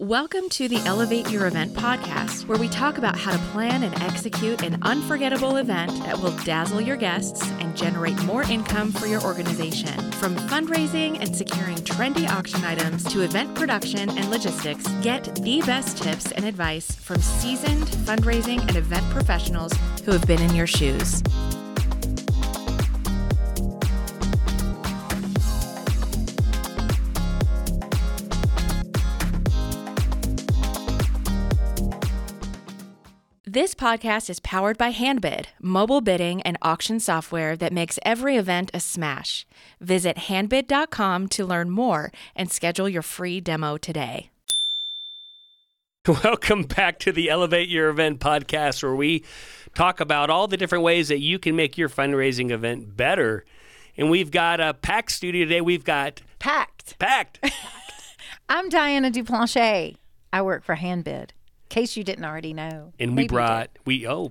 Welcome to the Elevate Your Event podcast, where we talk about how to plan and execute an unforgettable event that will dazzle your guests and generate more income for your organization. From fundraising and securing trendy auction items to event production and logistics, get the best tips and advice from seasoned fundraising and event professionals who have been in your shoes. This podcast is powered by Handbid, mobile bidding and auction software that makes every event a smash. Visit handbid.com to learn more and schedule your free demo today. Welcome back to the Elevate Your Event podcast, where we talk about all the different ways that you can make your fundraising event better. And we've got a packed studio today. We've got Packed. packed. I'm Diana Duplanche. I work for Handbid. Case you didn't already know. And we Maybe you brought, we, oh,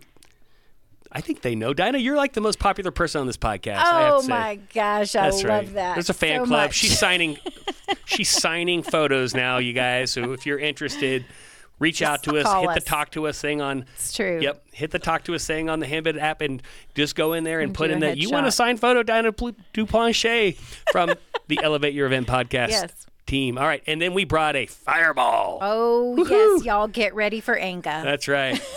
I think they know. Dinah, you're like the most popular person on this podcast. I have Oh my gosh, I That's love right. that. There's a fan so club. much. She's signing. she's signing photos now, you guys. So if you're interested, reach out to us. Hit us. the talk to us thing on. It's true. Yep. Hit the talk to us thing on the Handbid app and just go in there and And put in that you want a signed photo, Dinah Pl- Duplanche from the Elevate Your Event podcast Yes. Team. All right, and then we brought a fireball. Oh yes, y'all get ready for Inga. That's right.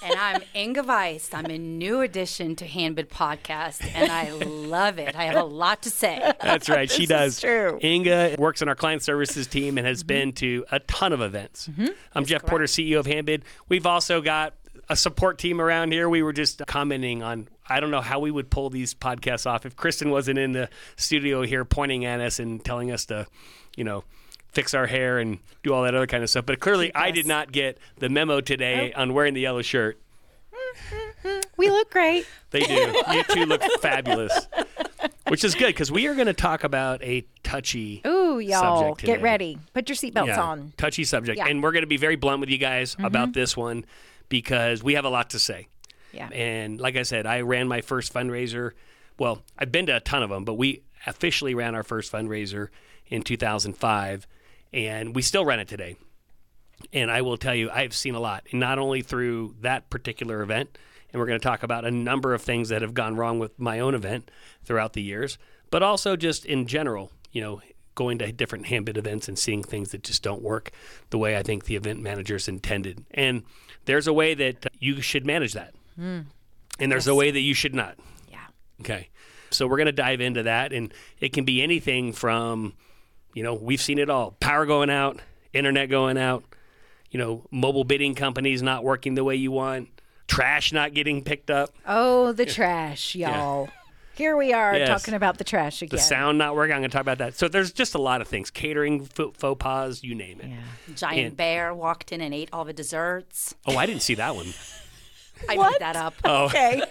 And I'm Inga Weiss. I'm a new addition to Handbid Podcast, and I love it. I have a lot to say. That's right. she does. true. Inga works on our client services team and has been to a ton of events. Mm-hmm. I'm Jeff Porter, CEO of Handbid. We've also got a support team around here. We were just commenting on. I don't know how we would pull these podcasts off if Kristen wasn't in the studio here pointing at us and telling us to, you know, fix our hair and do all that other kind of stuff. But clearly, I did not get the memo today on wearing the yellow shirt. We look great. They do. you two look fabulous, which is good because we are going to talk about a touchy. Ooh, y'all get ready. Put your seatbelts Yeah, on. touchy subject. Yeah. Mm-hmm. And we're going to be very blunt with you guys about this one because we have a lot to say. Yeah. And like I said, I ran my first fundraiser. Well, I've been to a ton of them, but we officially ran our first fundraiser in 2005, and we still run it today. And I will tell you, I've seen a lot, not only through that particular event, and we're going to talk about a number of things that have gone wrong with my own event throughout the years, but also just in general, you know, going to different Handbid events and seeing things that just don't work the way I think the event managers intended. And there's a way that you should manage that, Mm. and there's a way that you should not. Yeah. Okay. So we're going to dive into that. And it can be anything from, you know, we've seen it all power going out, internet going out, you know, mobile bidding companies not working the way you want, trash not getting picked up, Oh, the trash, y'all. Here we are Yes. talking about the trash again. the sound not working. I'm going to talk about that. So there's just a lot of things catering, faux faux pas, you name it. Yeah. Giant And- bear walked in and ate all the desserts. Oh, I didn't see that one. I What? made that up. Oh, Okay.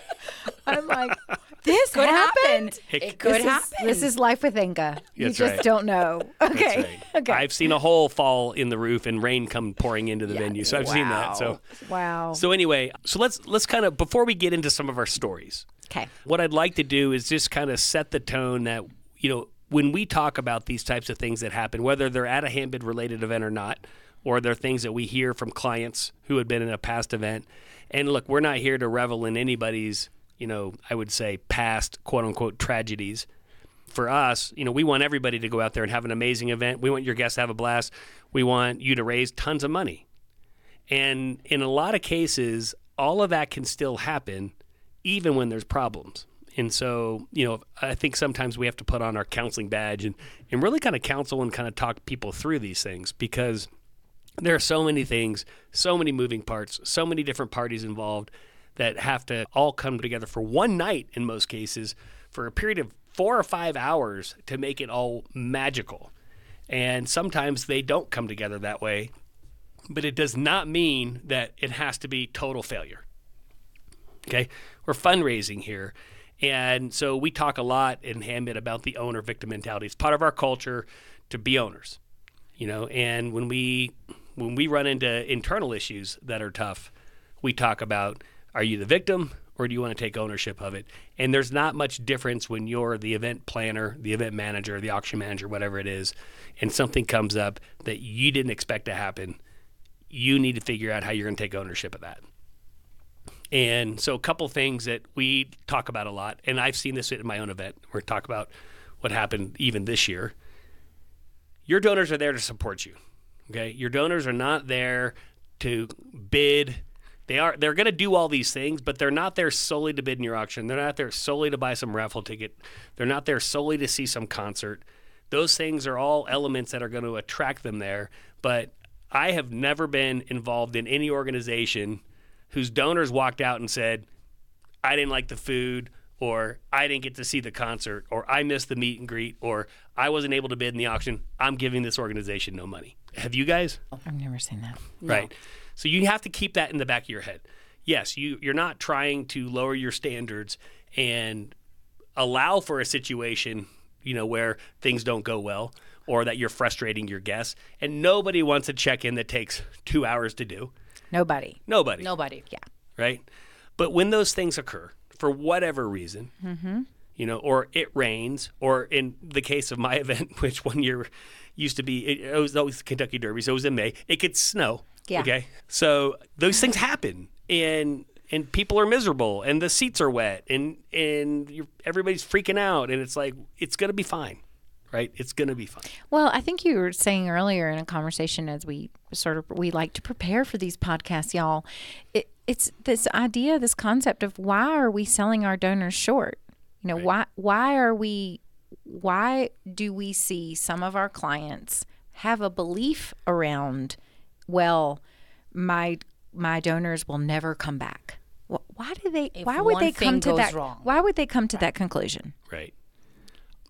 I'm like, this Could happened. happen. It- It could this happen. Is, this is life with Inga. You just right. don't know. Okay. right. Okay. I've seen a hole fall in the roof and rain come pouring into the venue. So I've seen that. So wow. so anyway, so let's let's kind of before we get into some of our stories. okay. What I'd like to do is just kind of set the tone that, you know, when we talk about these types of things that happen, whether they're at a handbid related event or not, or they're things that we hear from clients who had been in a past event. And look, we're not here to revel in anybody's, you know, I would say past quote unquote tragedies. For us, you know, we want everybody to go out there and have an amazing event. We want your guests to have a blast. We want you to raise tons of money. And in a lot of cases, all of that can still happen even when there's problems. And so, you know, I think sometimes we have to put on our counseling badge and, and really kind of counsel and kind of talk people through these things because there are so many things, so many moving parts, so many different parties involved that have to all come together for one night in most cases for a period of four or five hours to make it all magical. And sometimes they don't come together that way, but it does not mean that it has to be total failure. Okay, we're fundraising here, and so we talk a lot in Handbid about the owner victim mentality. It's part of our culture to be owners, you know. And when we when we run into internal issues that are tough, we talk about: Are you the victim or do you want to take ownership of it? And there's not much difference when you're the event planner, the event manager, the auction manager, whatever it is, and something comes up that you didn't expect to happen. You need to figure out how you're going to take ownership of that. And so, a couple things that we talk about a lot, and I've seen this in my own event. We're talk about what happened even this year. Your donors are there to support you. Okay, your donors are not there to bid. They are they're going to do all these things, but they're not there solely to bid in your auction. They're not there solely to buy some raffle ticket. They're not there solely to see some concert. Those things are all elements that are going to attract them there. But I have never been involved in any organization whose donors walked out and said, I didn't like the food, or I didn't get to see the concert, or I missed the meet and greet, or I wasn't able to bid in the auction. I'm giving this organization no money. Have you guys? I've never seen that. Right. So you have to keep that in the back of your head. Yes, you, you're not trying to lower your standards and allow for a situation, you know, where things don't go well or that you're frustrating your guests. And nobody wants a check-in that takes two hours to do. Nobody. Nobody. Nobody. Yeah. right? But when those things occur, for whatever reason, mm-hmm. you know, or it rains, or in the case of my event, which one year used to be, it, it was always Kentucky Derby, so it was in May. It could snow. Yeah. Okay. So those things happen, and and people are miserable, and the seats are wet, and and you're, everybody's freaking out, and it's like it's gonna be fine, right? It's gonna be fine. Well, I think you were saying earlier in a conversation as we sort of we like to prepare for these podcasts, y'all. It, it's this idea, this concept of why are we selling our donors short? You know, why why are we why do we see some of our clients have a belief around well, my my donors will never come back. Why do they? why would they come to that? wrong. Why would they come to that conclusion? Right.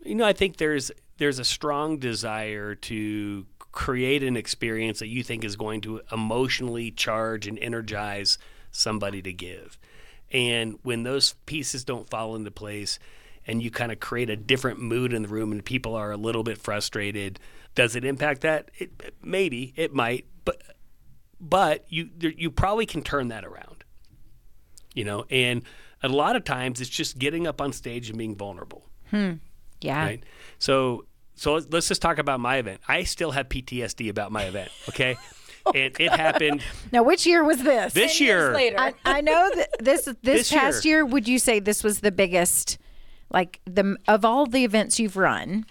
You know, I think there's there's a strong desire to create an experience that you think is going to emotionally charge and energize somebody to give. And when those pieces don't fall into place and you kind of create a different mood in the room and people are a little bit frustrated, does it impact that? It, maybe it might, but but you you probably can turn that around you know and a lot of times it's just getting up on stage and being vulnerable hmm, Yeah. right so so let's just talk about my event i still have ptsd about my event okay and it happened Now, which year was this? this year later. I, I know that this this, This past year. Would you say this was the biggest, like the of all the events you've run?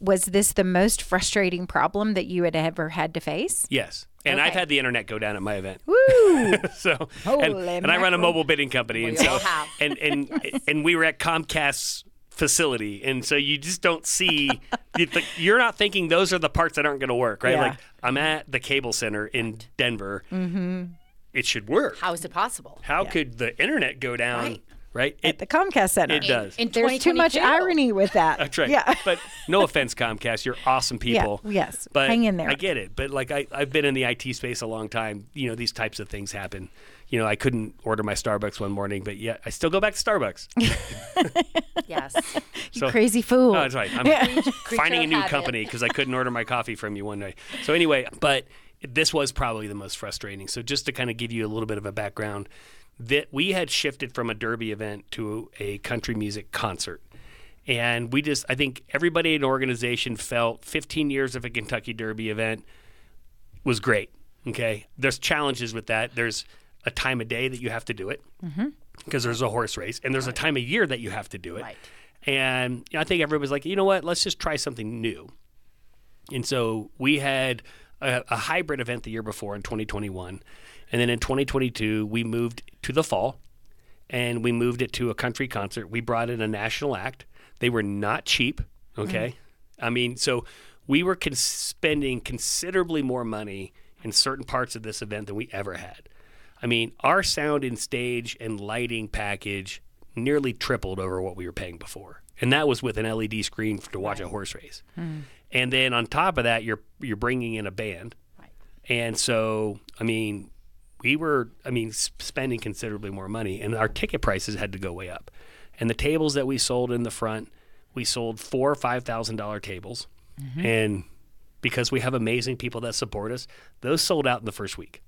Was this the most frustrating problem that you had ever had to face? yes and i've had the internet go down at my event Woo! so and, Holy and I run a mobile bidding company, and We so all have. and and and we were at Comcast's facility, and so you just don't see. you th- You're not thinking those are the parts that aren't going to work, right? Yeah. Like I'm at the cable center in Denver. Mm-hmm. It should work. How is it possible? How could the internet go down? Right. Right? At It, the Comcast Center. it does. In There's too much irony with that. That's right. Yeah. But no offense, Comcast, you're awesome people. Yeah, yes. But Hang in there. I get it. But like I, I've been in the IT space a long time. You know, these types of things happen. You know, I couldn't order my Starbucks one morning, but yet I still go back to Starbucks. Yes. So, Crazy fool. Oh, that's right. I'm finding a new habit. company because I couldn't order my coffee from you one day. So anyway, but this was probably the most frustrating. So just to kind of give you a little bit of a background, that we had shifted from a derby event to a country music concert. And we just, I think everybody in the organization felt 15 years of a Kentucky Derby event was great. Okay. There's challenges with that. There's a time of day that you have to do it mm-hmm. because there's a horse race, and there's a time of year that you have to do it. Right. And you know, I think everybody was like, you know what, let's just try something new. And so we had a, a hybrid event the year before in 2021. And then in 2022, we moved to the fall and we moved it to a country concert. We brought in a national act. They were not cheap. Okay. Mm-hmm. I mean, so we were spending considerably more money in certain parts of this event than we ever had. I mean, our sound and stage and lighting package nearly tripled over what we were paying before. And that was with an LED screen to watch a horse race. Hmm. And then on top of that, you're you're bringing in a band. Right. And so, I mean, we were, I mean, spending considerably more money, and our ticket prices had to go way up. And the tables that we sold in the front, we sold four or five thousand dollar tables, mm-hmm. and because we have amazing people that support us, those sold out in the first week.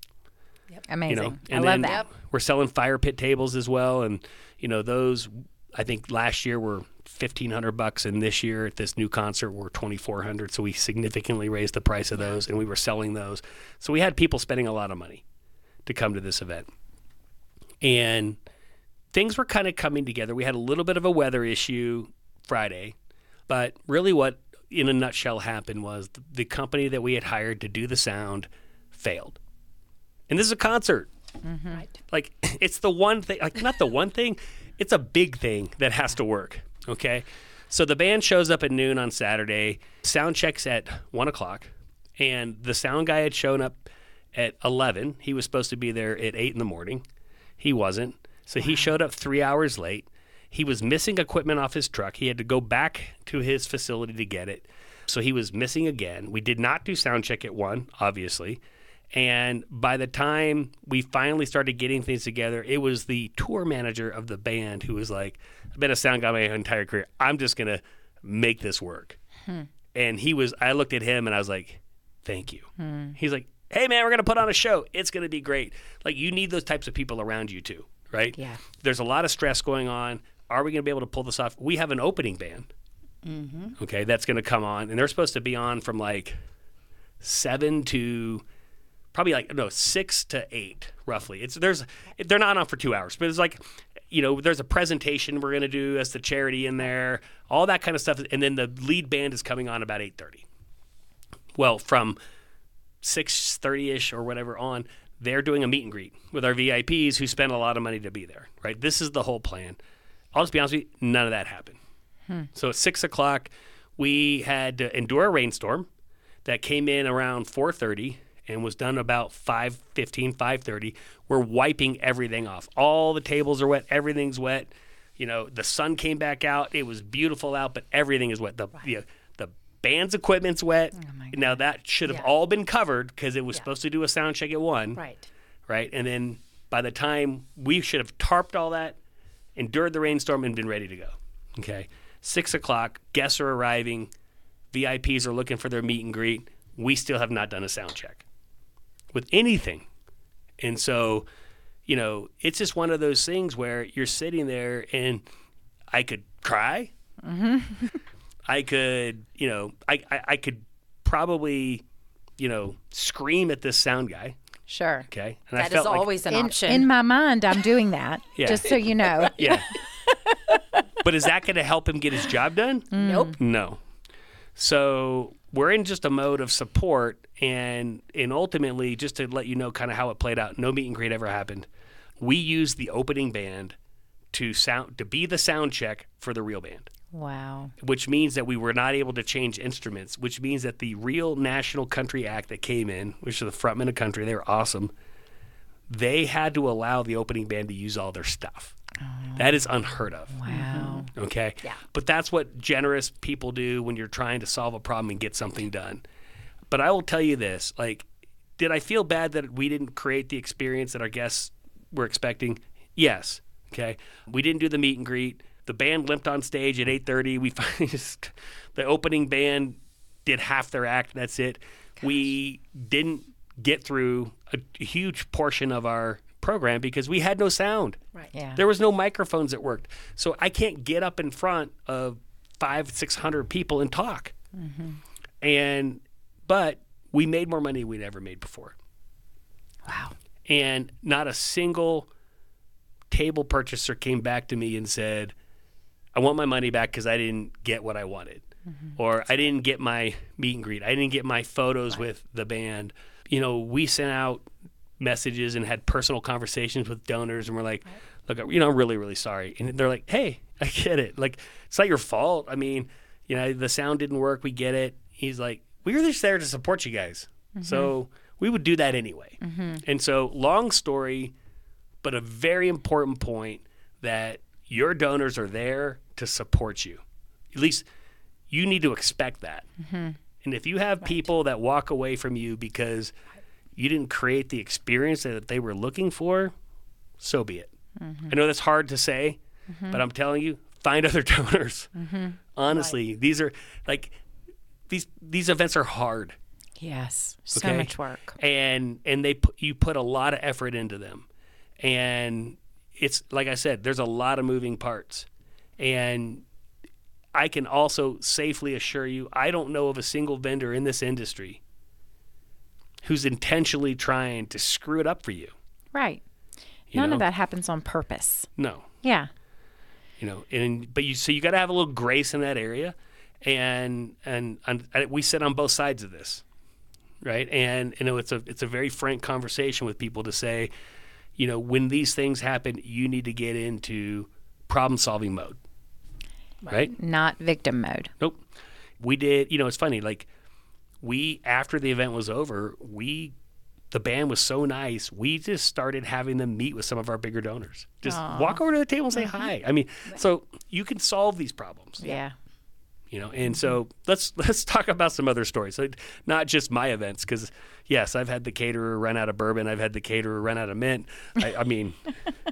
Yep. Amazing. you know, I love that. we're selling fire pit tables as well, and you know those. I think last year were fifteen hundred bucks, and this year at this new concert were twenty four hundred. So we significantly raised the price of those, and we were selling those. So we had people spending a lot of money to come to this event, and things were kind of coming together. We had a little bit of a weather issue Friday, but really, what in a nutshell happened was the, the company that we had hired to do the sound failed. And this is a concert. Mm-hmm. Right. Like it's the one thing, like not the one thing, it's a big thing that has to work. Okay. So the band shows up at noon on Saturday, sound checks at one o'clock, and the sound guy had shown up at 11. He was supposed to be there at eight in the morning. He wasn't. So he showed up three hours late. He was missing equipment off his truck. He had to go back to his facility to get it. So he was missing again. We did not do sound check at one, obviously. And by the time we finally started getting things together, it was the tour manager of the band who was like, I've been a sound guy my entire career. I'm just going to make this work. Hmm. And he was, I looked at him and I was like, thank you. Hmm. He's like, hey, man, we're going to put on a show. It's going to be great. Like, you need those types of people around you too, right? Yeah. There's a lot of stress going on. Are we going to be able to pull this off? We have an opening band. Mm-hmm. Okay, that's going to come on, and they're supposed to be on from like seven to probably like no six to eight roughly. It's there's they're not on for two hours, but it's like you know there's a presentation we're going to do as the charity in there, all that kind of stuff, and then the lead band is coming on about eight thirty. Well, from six thirty ish or whatever on, they're doing a meet and greet with our VIPs who spend a lot of money to be there. Right, this is the whole plan. I'll just be honest with you, none of that happened. Hmm. So at six o'clock, we had to endure a rainstorm that came in around 4:30 and was done about 5:15, 5:30. We're wiping everything off. All the tables are wet. Everything's wet. You know, the sun came back out. It was beautiful out, but everything is wet. The know, the band's equipment's wet. Oh now that should have Yeah. all been covered because it was supposed to do a sound check at one Right. right? And then by the time we should have tarped all that, endured the rainstorm, and been ready to go. Okay. Six o'clock, guests are arriving, VIPs are looking for their meet and greet. We still have not done a sound check with anything. And so, you know, it's just one of those things where you're sitting there and I could cry. Mm-hmm. I could, you know, I, I, I could probably, you know, scream at this sound guy. Sure. Okay. And I That is felt like- always an In, option. in my mind, I'm doing that. Yeah. Just so you know. Yeah. but is that going to help him get his job done? Mm. nope. No. So we're in just a mode of support, and and ultimately, just to let you know, kind of how it played out. No meet and greet ever happened. We used the opening band to sound to be the sound check for the real band, Wow. which means that we were not able to change instruments. Which means that the real national country act that came in, which are the frontmen of country, they were awesome. They had to allow the opening band to use all their stuff. Oh. That is unheard of. Wow. Mm-hmm. Okay. Yeah. But that's what generous people do when you're trying to solve a problem and get something done. But I will tell you this: like, did I feel bad that we didn't create the experience that our guests were expecting? Yes. Okay. We didn't do the meet and greet. The band limped on stage at 8:30. We finally just the opening band did half their act. That's it. We didn't get through a, a huge portion of our program because we had no sound. Right. Yeah. There was no microphones that worked, so I can't get up in front of five, six hundred people and talk. Mm-hmm. And but we made more money than we'd ever made before, Wow. and not a single table purchaser came back to me and said, "I want my money back because I didn't get what I wanted." Mm-hmm. Or I didn't get my meet and greet. I didn't get my photos with the band. You know, we sent out messages and had personal conversations with donors, and we're like, "Look, you know, I'm really, really sorry." And they're like, "Hey, I get it. Like, it's not your fault. I mean, you know, the sound didn't work. We get it." He's like, "We were just there to support you guys, mm-hmm. so we would do that anyway." Mm-hmm. And so, long story, but a very important point that your donors are there to support you. At least you need to expect that. Mm-hmm. And if you have people that walk away from you because you didn't create the experience that they were looking for, so be it. Mm-hmm. I know that's hard to say, mm-hmm. but I'm telling you, find other donors. Honestly, these are like these these events are hard. Yes. So Okay. much work. and and they put, you put a lot of effort into them and it's like i said there's a lot of moving parts and i can also safely assure you i don't know of a single vendor in this industry who's intentionally trying to screw it up for you Right. you None know? of that happens on purpose. no Yeah. you know and but you so you got to have a little grace in that area and and, and we sit on both sides of this right and you know it's a it's a very frank conversation with people to say you know when these things happen you need to get into problem solving mode right? Not victim mode. nope. We did you know it's funny like we after the event was over we the band was so nice we just started having them meet with some of our bigger donors. Just walk over to the table and say mm-hmm. hi. I mean so you can solve these problems. Yeah. You know and so let's let's talk about some other stories. Not just my events because yes i've had the caterer run out of bourbon i've had the caterer run out of mint. I, I mean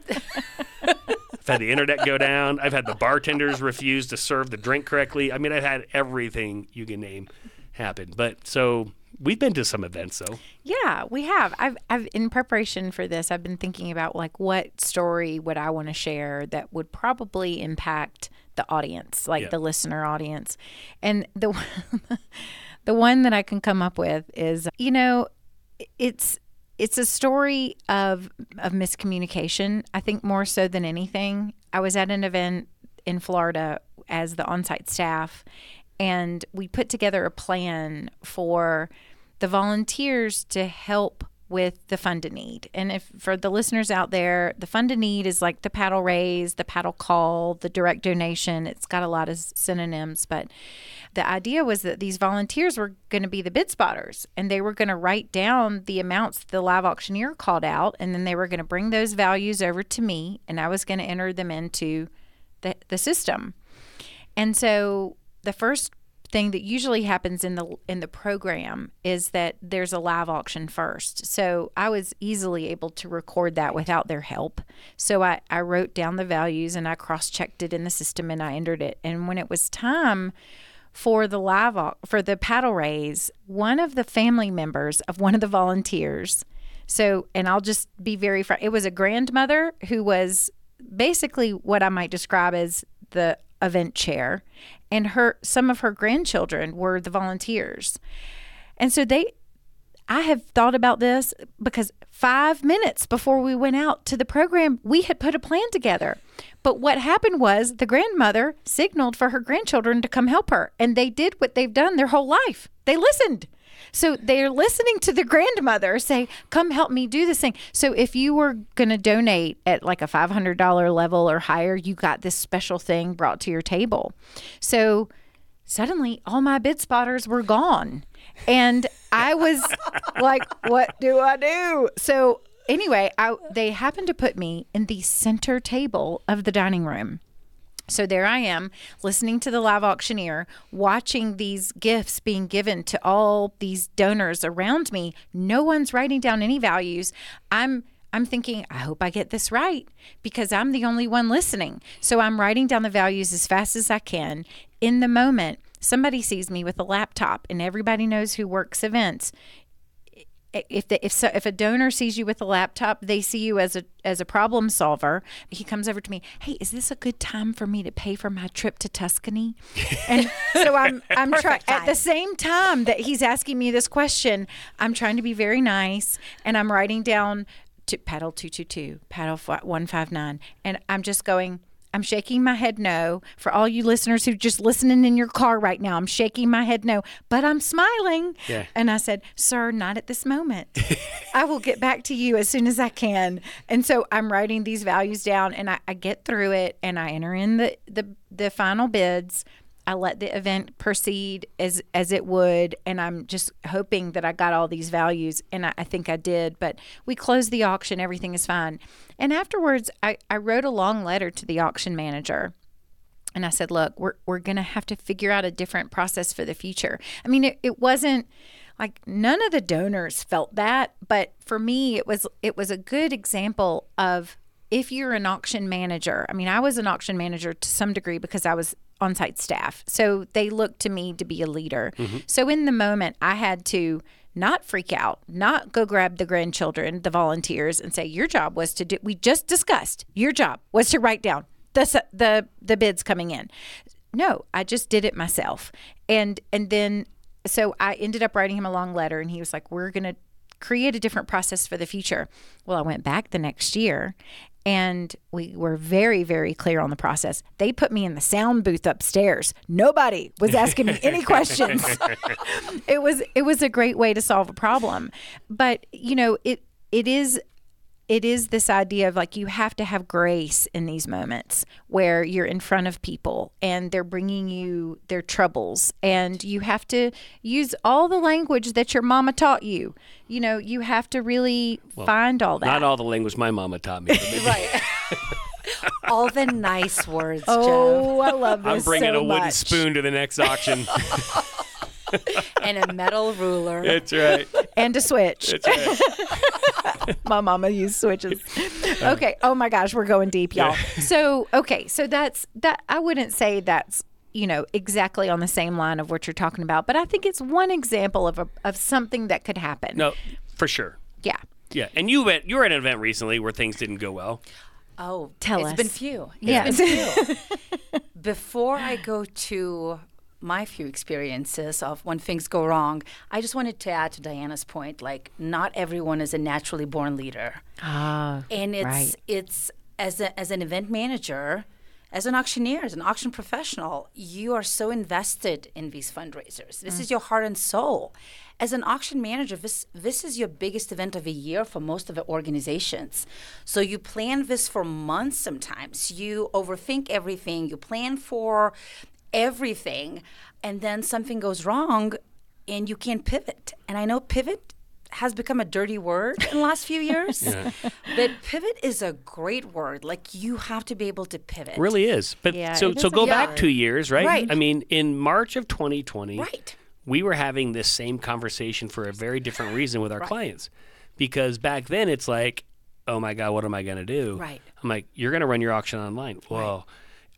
i've had the internet go down i've had the bartenders refuse to serve the drink correctly. I mean i've had everything you can name happen. But so we've been to some events though. Yeah, we have. I've, I've in preparation for this, I've been thinking about like what story would I want to share that would probably impact the audience, like Yeah. the listener audience. And the the one that I can come up with is, you know, it's it's a story of of miscommunication. I think more so than anything. I was at an event in Florida as the on-site staff and we put together a plan for the volunteers to help with the fund-a-need. And if for the listeners out there, the fund-a-need is like the paddle raise, the paddle call, the direct donation. It's got a lot of synonyms, but the idea was that these volunteers were going to be the bid spotters and they were going to write down the amounts the live auctioneer called out and then they were going to bring those values over to me and I was going to enter them into the, the system. And so the first thing that usually happens in the in the program is that there's a live auction first. So I was easily able to record that without their help. So I, I wrote down the values and I cross-checked it in the system and I entered it. And when it was time for the live au- for the paddle raise, one of the family members of one of the volunteers so, and I'll just be very frank. It was a grandmother who was basically what I might describe as the event chair, and her some of her grandchildren were the volunteers. And so they I have thought about this because 5 minutes before we went out to the program, we had put a plan together. But what happened was the grandmother signaled for her grandchildren to come help her, and they did what they've done their whole life. They listened. So they're listening to the grandmother say, "Come help me do this thing." So if you were going to donate at like a $500 level or higher, you got this special thing brought to your table. So suddenly all my bid spotters were gone. And I was like, what do I do? So anyway, I, they happened to put me in the center table of the dining room. So there I am, listening to the live auctioneer, watching these gifts being given to all these donors around me. No one's writing down any values. I'm I'm thinking, I hope I get this right because I'm the only one listening. So I'm writing down the values as fast as I can. In the moment, somebody sees me with a laptop, and everybody knows who works events if the, if so, if a donor sees you with a laptop, they see you as a as a problem solver. He comes over to me. Hey, is this a good time for me to pay for my trip to Tuscany? And so I'm I'm trying at the same time that he's asking me this question. I'm trying to be very nice, and I'm writing down to paddle two two two, paddle one five nine, and I'm just going. I'm shaking my head no. For all you listeners who just listening in your car right now, I'm shaking my head no, but I'm smiling. Yeah. And I said, Sir, not at this moment. I will get back to you as soon as I can. And so I'm writing these values down and I, I get through it and I enter in the, the, the final bids. I let the event proceed as as it would, and I'm just hoping that I got all these values, and I, I think I did. But we closed the auction; everything is fine. And afterwards, I, I wrote a long letter to the auction manager, and I said, "Look, we're we're gonna have to figure out a different process for the future." I mean, it, it wasn't like none of the donors felt that, but for me, it was it was a good example of if you're an auction manager. I mean, I was an auction manager to some degree because I was on-site staff, so they looked to me to be a leader. Mm-hmm. So in the moment, I had to not freak out, not go grab the grandchildren, the volunteers, and say, Your job was to do, we just discussed, your job was to write down the, the, the bids coming in. No, I just did it myself. And, and then, so I ended up writing him a long letter, and he was like, We're going to create a different process for the future. Well, I went back the next year and we were very very clear on the process. They put me in the sound booth upstairs. Nobody was asking me any questions. It was it was a great way to solve a problem. But you know it it is it is this idea of like you have to have grace in these moments where you're in front of people and they're bringing you their troubles and you have to use all the language that your mama taught you you know you have to really find all that Not all the language my mama taught me. Right. All the nice words, Joe. oh i love this I'm bringing so a wooden much. spoon to the next auction. And a metal ruler. That's right. and a switch That's right. my mama used switches. Okay. Oh my gosh, we're going deep, y'all. So okay, so that's that. I wouldn't say that's you know exactly on the same line of what you're talking about, but I think it's one example of a, of something that could happen. No, for sure. Yeah. Yeah, and you went. You were at an event recently where things didn't go well. Oh, Tell it's us. It's been few. It's Yes. been few. Before I go to my few experiences of when things go wrong, I just wanted to add to Diana's point. Like, not everyone is a naturally born leader, Ah. and it's Right. it's as a, as an event manager. As an auctioneer, as an auction professional, you are so invested in these fundraisers. This is your heart and soul. As an auction manager, this this is your biggest event of the year for most of the organizations. So you plan this for months sometimes. You overthink everything. You plan for everything, and then something goes wrong, and you can't pivot. And I know pivot has become a dirty word in the last few years, but pivot is a great word. Like you have to be able to pivot. Really is. But Yeah, so so go a back word. two years, right? Right. I mean, in March of 2020, Right. we were having this same conversation for a very different reason with our clients, because back then it's like, oh my god, what am I going to do? Right. I'm like, you're going to run your auction online. Well,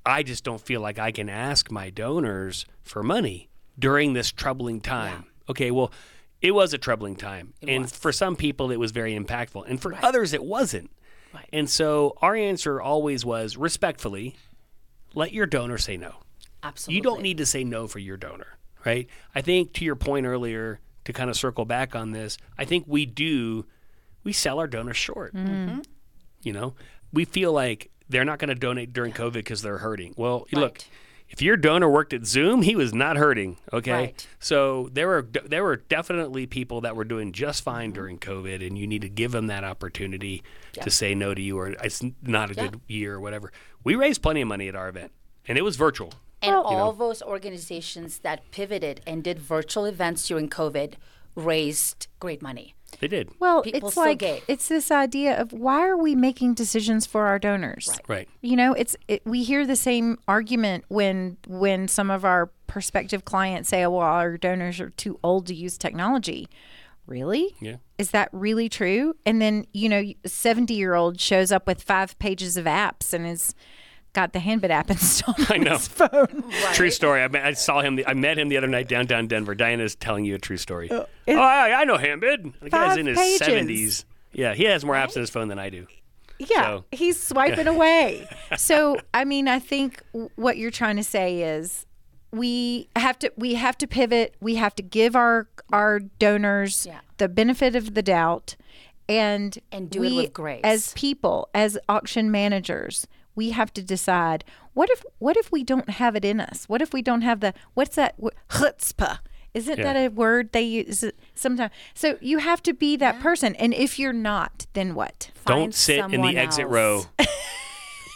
I just don't feel like I can ask my donors for money during this troubling time. Okay, well, it was a troubling time, and for some people it was very impactful, and for others it wasn't. Right. And so our answer always was respectfully, let your donor say no. Absolutely. You don't need to say no for your donor, right? I think to your point earlier, to kind of circle back on this, I think we do, we sell our donors short. You know, we feel like they're not going to donate during COVID because they're hurting. Well, look, if your donor worked at Zoom, he was not hurting. Okay, Right. so there were there were definitely people that were doing just fine mm-hmm. during COVID, and you need to give them that opportunity to say no to you, or it's not a good year or whatever. We raised plenty of money at our event, and it was virtual. And all those organizations that pivoted and did virtual events during COVID raised great money. They did. Well, People it's like gave. it's this idea of why are we making decisions for our donors? Right. right. You know, it's it, we hear the same argument when when some of our prospective clients say, "Well, our donors are too old to use technology." Really? Yeah. Is that really true? And then you know, seventy-year-old shows up with five pages of apps and is got the Handbid app installed I on know. his phone. True story. I, met, I saw him. The, I met him the other night downtown Denver. Diana's telling you a true story. oh, oh I, I know Handbid. The guy's Five in his pages. seventies. Yeah, he has more apps on his phone than I do. Yeah, So- he's swiping away. So, I mean, I think w- what you're trying to say is we have to we have to pivot. We have to give our our donors Yeah. the benefit of the doubt and And do it we, with grace. As people, as auction managers, we have to decide what if what if we don't have it in us? What if we don't have the what's that chutzpah? Isn't Yeah. that a word they use sometimes? So you have to be that person, and if you're not, then what? Don't sit in someone the exit row.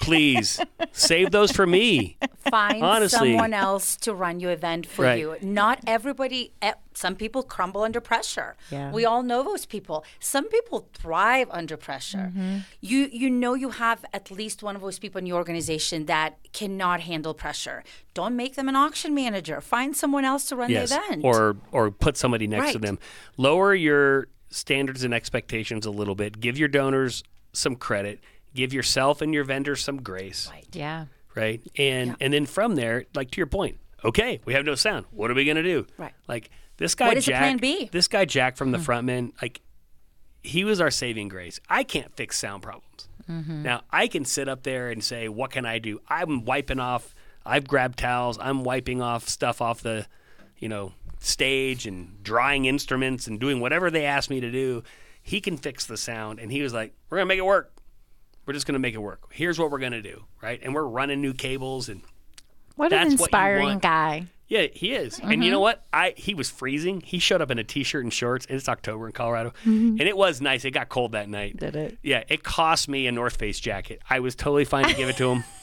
Please save those for me. Find Honestly. someone else to run your event for Right. you. Not everybody. eh, Some people crumble under pressure. Yeah. We all know those people. Some people thrive under pressure. Mm-hmm. You you know you have at least one of those people in your organization that cannot handle pressure. Don't make them an auction manager. Find someone else to run Yes. the event. Or or put somebody next to them. Lower your standards and expectations a little bit. Give your donors some credit. Give yourself and your vendors some grace. Right. Yeah. right? And and then from there, like to your point, okay, we have no sound. What are we gonna do? Right. Like This guy What is the Jack, plan B? This guy Jack from the mm-hmm. frontman, like he was our saving grace. I can't fix sound problems. Mm-hmm. Now I can sit up there and say, "What can I do?" I'm wiping off. I've grabbed towels. I'm wiping off stuff off the, you know, stage and drying instruments and doing whatever they ask me to do. He can fix the sound, and he was like, "We're gonna make it work. We're just gonna make it work. Here's what we're gonna do, right?" And we're running new cables and What an inspiring want. guy. yeah, he is. And you mm-hmm. know what? I he was freezing. He showed up in a t-shirt and shorts. And it's October in Colorado, mm-hmm. and it was nice. It got cold that night. Did it? Yeah, it cost me a North Face jacket. I was totally fine to give it to him.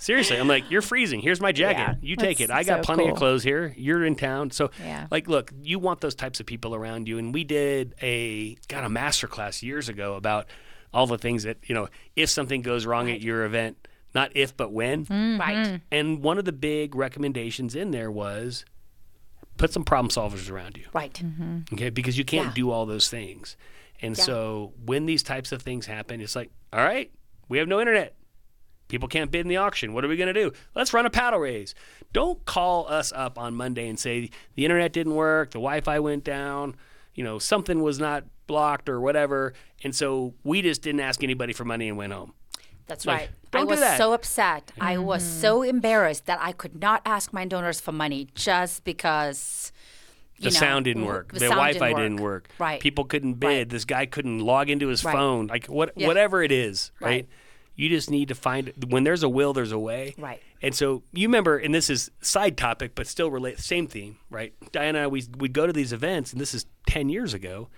Seriously, I'm like, you're freezing. Here's my jacket. Yeah, you take it. I got so plenty cool. of clothes here. You're in town, so Yeah. like, look, you want those types of people around you. And we did a got a master class years ago about all the things that you know. If something goes wrong at your event, not if but when. Right. And one of the big recommendations in there was put some problem solvers around you. Right. Mm-hmm. Okay, because you can't Yeah. do all those things. And Yeah. so when these types of things happen, it's like, all right, we have no internet. People can't bid in the auction. What are we going to do? Let's run a paddle raise. Don't call us up on Monday and say the internet didn't work, the Wi-Fi went down, you know, something was not blocked or whatever, and so we just didn't ask anybody for money and went home. That's Like, right. don't I do was that. so upset. I was mm-hmm. so embarrassed that I could not ask my donors for money just because The you know, sound didn't work. The, The, Wi-Fi didn't work. Right. People couldn't bid. Right. This guy couldn't log into his Right. phone. Like what, Yeah. whatever it is, right? Right. You just need to find when there's a will, there's a way. Right. And so you remember, and this is side topic, but still relate, same theme, right? Diana, we we'd go to these events, and this is ten years ago,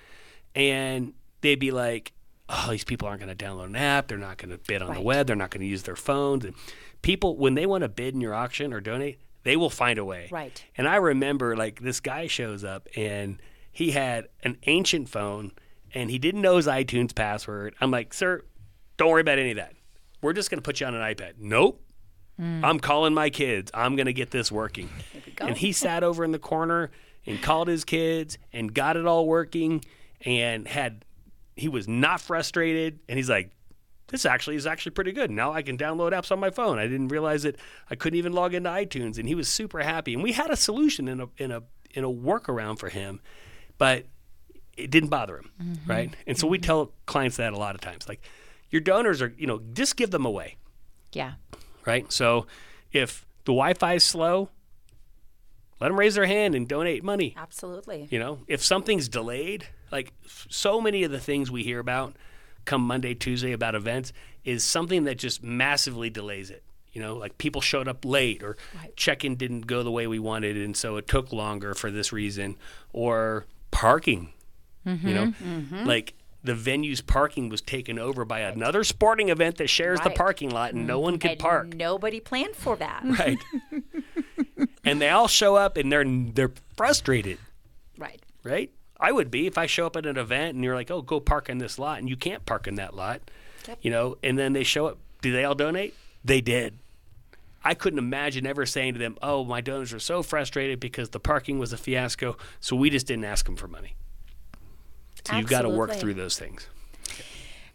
and they'd be like, "Oh, these people aren't going to download an app. They're not going to bid on the web. They're not going to use their phones." And people, when they want to bid in your auction or donate, they will find a way. Right. And I remember like this guy shows up and he had an ancient phone and he didn't know his iTunes password. I'm like, sir, don't worry about any of that. We're just going to put you on an iPad. Nope. I'm calling my kids. I'm going to get this working. And he sat over in the corner and called his kids and got it all working and had, he was not frustrated. And he's like, this actually is actually pretty good. Now I can download apps on my phone. I didn't realize that I couldn't even log into iTunes, and he was super happy. And we had a solution in a in a in a workaround for him, but it didn't bother him, mm-hmm. right? And so we mm-hmm. tell clients that a lot of times, like your donors are, you know, just give them away, Yeah. right? So if the Wi-Fi is slow, let them raise their hand and donate money. Absolutely. You know, if something's delayed, like so many of the things we hear about come Monday, Tuesday about events is something that just massively delays it. You know, like people showed up late or check-in didn't go the way we wanted and so it took longer for this reason or parking. You know, mm-hmm. Mm-hmm. like the venue's parking was taken over by another sporting event that shares the parking lot and no mm-hmm. one could And park. Nobody planned for that. Right. and they all show up and they're they're frustrated right. right? I would be if I show up at an event and you're like, "Oh, go park in this lot," and you can't park in that lot, you know. And then they show up. Do they all donate? They did. I couldn't imagine ever saying to them, "Oh, my donors are so frustrated because the parking was a fiasco, so we just didn't ask them for money." So you've got to work through those things.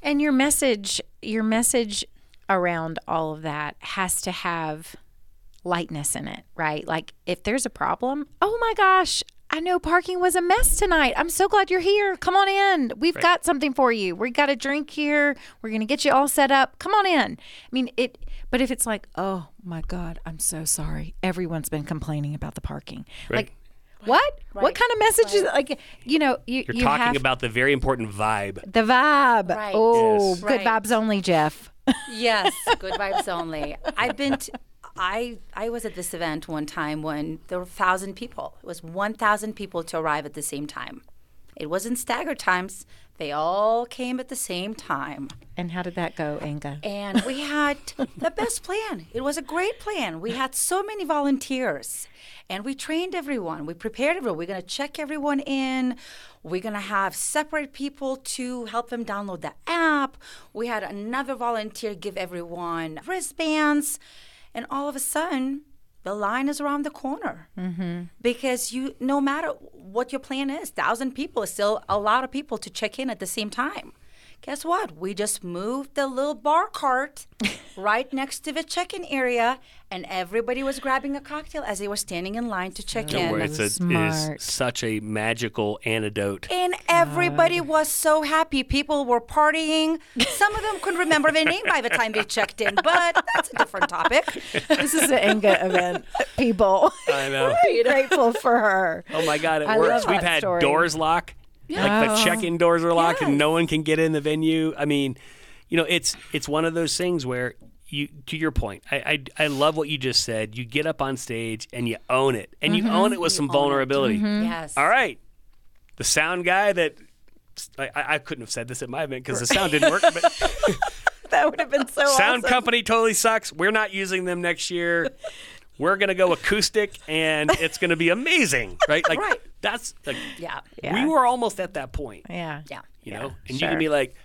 And your message, your message around all of that has to have lightness in it, right? Like if there's a problem, oh my gosh, I know parking was a mess tonight. I'm so glad you're here. Come on in. We've got something for you. We got a drink here. We're going to get you all set up. Come on in. I mean, it but if it's like, "Oh my god, I'm so sorry. Everyone's been complaining about the parking." Right. Like what? What kind of message is like you know, you You're you talking have about the very important vibe. the vibe. Right. Oh, Yes. good Right. vibes only, Jeff. Yes, good vibes only. I've been. T- I I was at this event one time when there were thousand people. It was one thousand people to arrive at the same time. It wasn't staggered times. They all came at the same time, And how did that go, Inga? and we had the best plan. It was a great plan. We had so many volunteers, and we trained everyone. We prepared everyone. We're gonna check everyone in. We're gonna have separate people to help them download the app. We had another volunteer give everyone wristbands, and all of a sudden, the line is around the corner. Mm-hmm. Because you no matter what your plan is thousand people is still a lot of people to check in at the same time Guess what? We just moved the little bar cart right next to the check-in area, and everybody was grabbing a cocktail as they were standing in line to check Don't in. worry, it's a, it Smart. is such a magical antidote. And everybody was so happy. People were partying. Some of them couldn't remember their name by the time they checked in, but that's a different topic. this is an Inga event, people. I know. Very grateful for her. Oh my God, it I works. We've had story. doors lock, like the check-in doors are locked, and no one can get in the venue. I mean, you know, it's it's one of those things where you, to your point, I I, I love what you just said. You get up on stage and you own it, and you mm-hmm. own it with some vulnerability. Mm-hmm. Yes. All right, the sound guy that. I, I I couldn't have said this at my event because the sound didn't work. But That would have been so sound company totally sucks. We're not using them next year. We're gonna go acoustic, and it's gonna be amazing, right? Like Right. that's like Yeah. Yeah. we were almost at that point, Yeah. Yeah. you know. And you sure. can be like,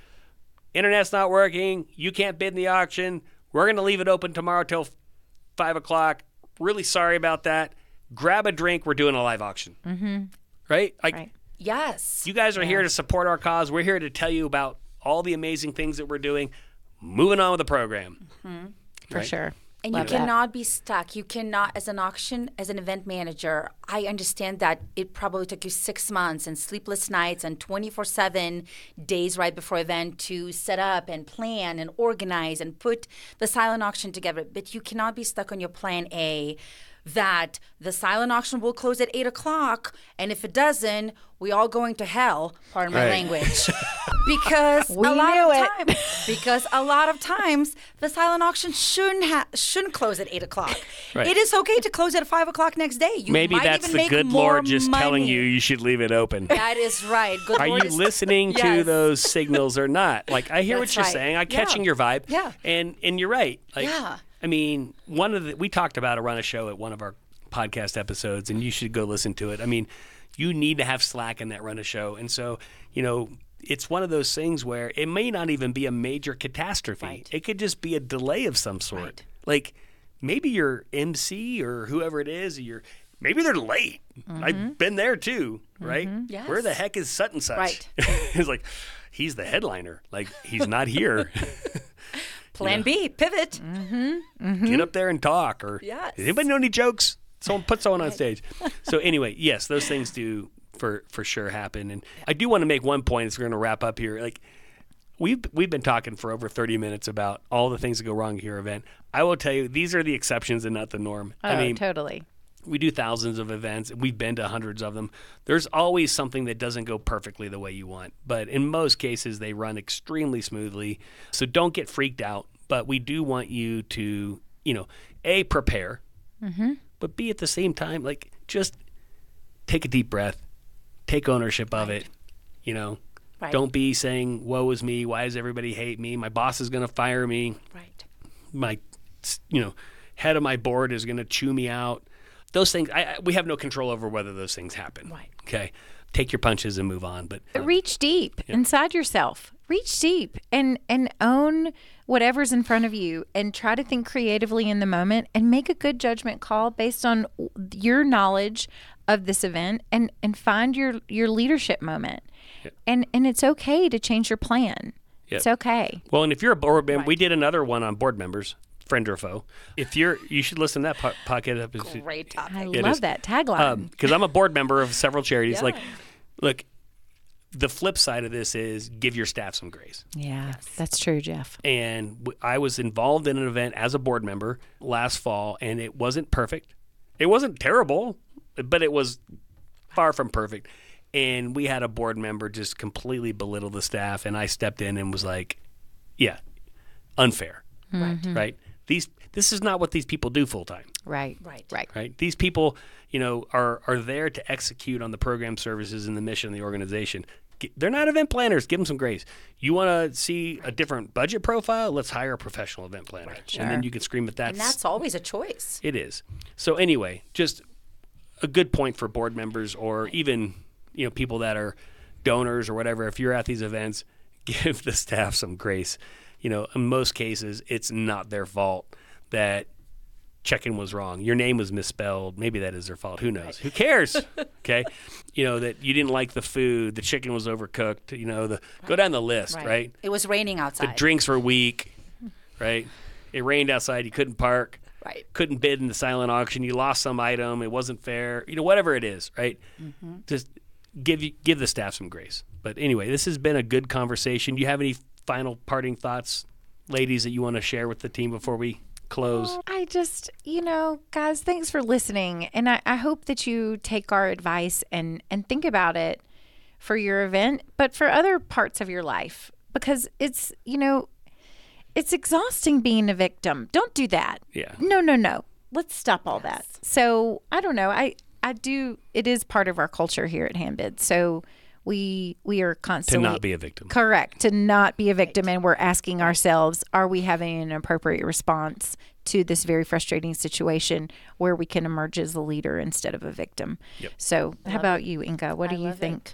internet's not working. You can't bid in the auction. We're gonna leave it open tomorrow till five o'clock. Really sorry about that. Grab a drink. We're doing a live auction. Mm-hmm. Right? Like Right. Yes. you guys are here to support our cause. We're here to tell you about all the amazing things that we're doing. Moving on with the program. For Right. sure. And Love you that. cannot be stuck. You cannot, as an auction, as an event manager, I understand that it probably took you six months and sleepless nights and 24 7 days right before event to set up and plan and organize and put the silent auction together. But you cannot be stuck on your plan A that the silent auction will close at 8 o'clock. And if it doesn't, we all going to hell, pardon my Right. language. because We a lot knew of it. time, because a lot of times the silent auction shouldn't ha- shouldn't close at eight o'clock. Right. It is okay to close at five o'clock next day. You Maybe might that's even the make good more Lord just telling money. you you should leave it open. That is right. Good Are Lord you is- listening to Yes. those signals or not? Like I hear That's what you're right. saying. I'm Yeah. catching your vibe. Yeah. And and you're right. Like Yeah. I mean, one of the we talked about a run of show at one of our podcast episodes and you should go listen to it. I mean, you need to have slack in that run of show. And so, you know, it's one of those things where it may not even be a major catastrophe. Right. It could just be a delay of some sort. Right. Like maybe your MC or whoever it is, you're maybe they're late. I've mm-hmm. been there too, right? Yes. Where the heck is such and such? Right. it's like he's the headliner. Like he's not here. Plan B, pivot. Mm-hmm. Get up there and talk. Or Yes. does anybody know any jokes? Someone put someone on stage. So anyway, yes, those things do for for sure happen. And I do want to make one point as we're going to wrap up here. Like we've we've been talking for over 30 minutes about all the things that go wrong at your event. I will tell you, these are the exceptions and not the norm. Oh, I mean, totally. we do thousands of events. We've been to hundreds of them. There's always something that doesn't go perfectly the way you want, but in most cases, they run extremely smoothly. So don't get freaked out. But we do want you to, you know, a prepare, mm-hmm. But b at the same time, like just take a deep breath, take ownership of it. You know, Right. don't be saying, "Woe is me! Why does everybody hate me? My boss is going to fire me." Right. my you know head of my board is going to chew me out those things I, I- we have no control over whether those things happen Right. okay take your punches and move on but uh, reach deep inside yourself. Reach deep and and own whatever's in front of you and try to think creatively in the moment and make a good judgment call based on your knowledge of this event and and find your your leadership moment. And and it's okay to change your plan. It's okay. Well and if you're a board member we did another one on board members friend or foe if you're you should listen to that po- podcast episode Great topic. i love is. that tagline um, because i'm a board member of several charities like look the flip side of this is give your staff some grace yeah that's true jeff and w- I was involved in an event as a board member last fall, and it wasn't perfect. It wasn't terrible, but it was far from perfect. And we had a board member just completely belittle the staff, and I stepped in and was like, "Yeah, unfair, Right. Mm-hmm. right? These this is not what these people do full time." right Right. right right? These people, you know, are are there to execute on the program services and the mission of the organization. They're not event planners. Give them some grace. You want to see a different budget profile? Let's hire a professional event planner, and then you can scream at that. And that's always a choice. It is. So anyway, just a good point for board members or even you know people that are donors or whatever. If you're at these events, give the staff some grace. You know, in most cases, it's not their fault that check-in was wrong. Your name was misspelled. Maybe that is their fault. Who knows? Who cares? okay, you know that you didn't like the food. The chicken was overcooked. You know the go down the list, right? It was raining outside. The drinks were weak, right? It rained outside. You couldn't park. Right. Couldn't bid in the silent auction. You lost some item. It wasn't fair. You know, whatever it is, right? Mm-hmm. Just give you give the staff some grace. But anyway, this has been a good conversation. Do you have any final parting thoughts, ladies, that you want to share with the team before we close? I just, you know, guys, thanks for listening. And I, I hope that you take our advice and, and think about it for your event, but for other parts of your life because it's, you know, it's exhausting being a victim. Don't do that. Yeah. No, no, no. Let's stop all that. So I don't know. I, I do, it is part of our culture here at Handbid. So we, we are constantly To not be a victim. Correct. To not be a victim. And we're asking ourselves, are we having an appropriate response to this very frustrating situation where we can emerge as a leader instead of a victim? Yep. So, how about you, Inga? What do you love it. think?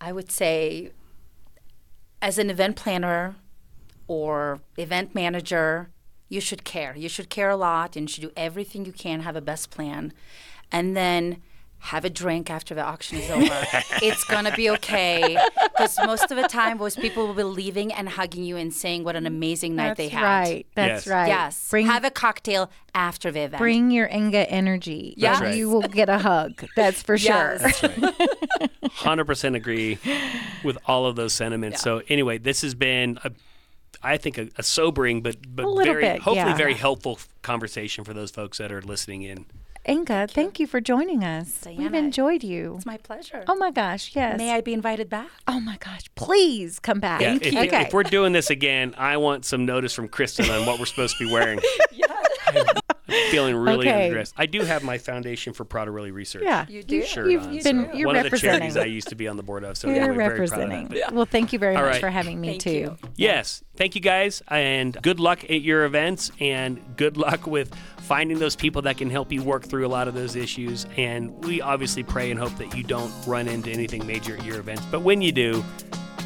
I would say, as an event planner or event manager, you should care. You should care a lot and you should do everything you can, have a best plan, and then have a drink after the auction is over. it's gonna be okay because most of the time, most people will be leaving and hugging you and saying what an amazing night they had. right. That's Yes. right. Yes. Bring have a cocktail after the event. bring your Inga energy. Yeah. and You will get a hug. That's for sure. Yes. Hundred percent agree with all of those sentiments. So anyway, this has been a, I think a, a sobering but but A very bit, hopefully yeah. very helpful conversation for those folks that are listening in. Inga, thank you for joining us. We've enjoyed you. It's my pleasure. Oh my gosh, yes. May I be invited back? oh my gosh, please come back. Yeah, if, Okay. if we're doing this again, I want some notice from Kristen on what we're supposed to be wearing. I'm feeling really Okay. underdressed. I do have my Foundation for Prader-Willi Research. yeah, You do. shirt You've on, been so you're one of the representing. charities I used to be on the board of. So You're anyway, very proud of representing. that. But Well, thank you very All much right. for having me Thank too. you. Yes. Thank you guys and good luck at your events and good luck with finding those people that can help you work through a lot of those issues. And we obviously pray and hope that you don't run into anything major at your events. But when you do,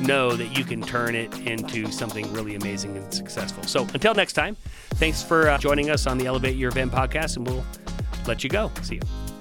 know that you can turn it into something really amazing and successful. So until next time, thanks for uh, joining us on the Elevate Your Event podcast and we'll let you go. See you.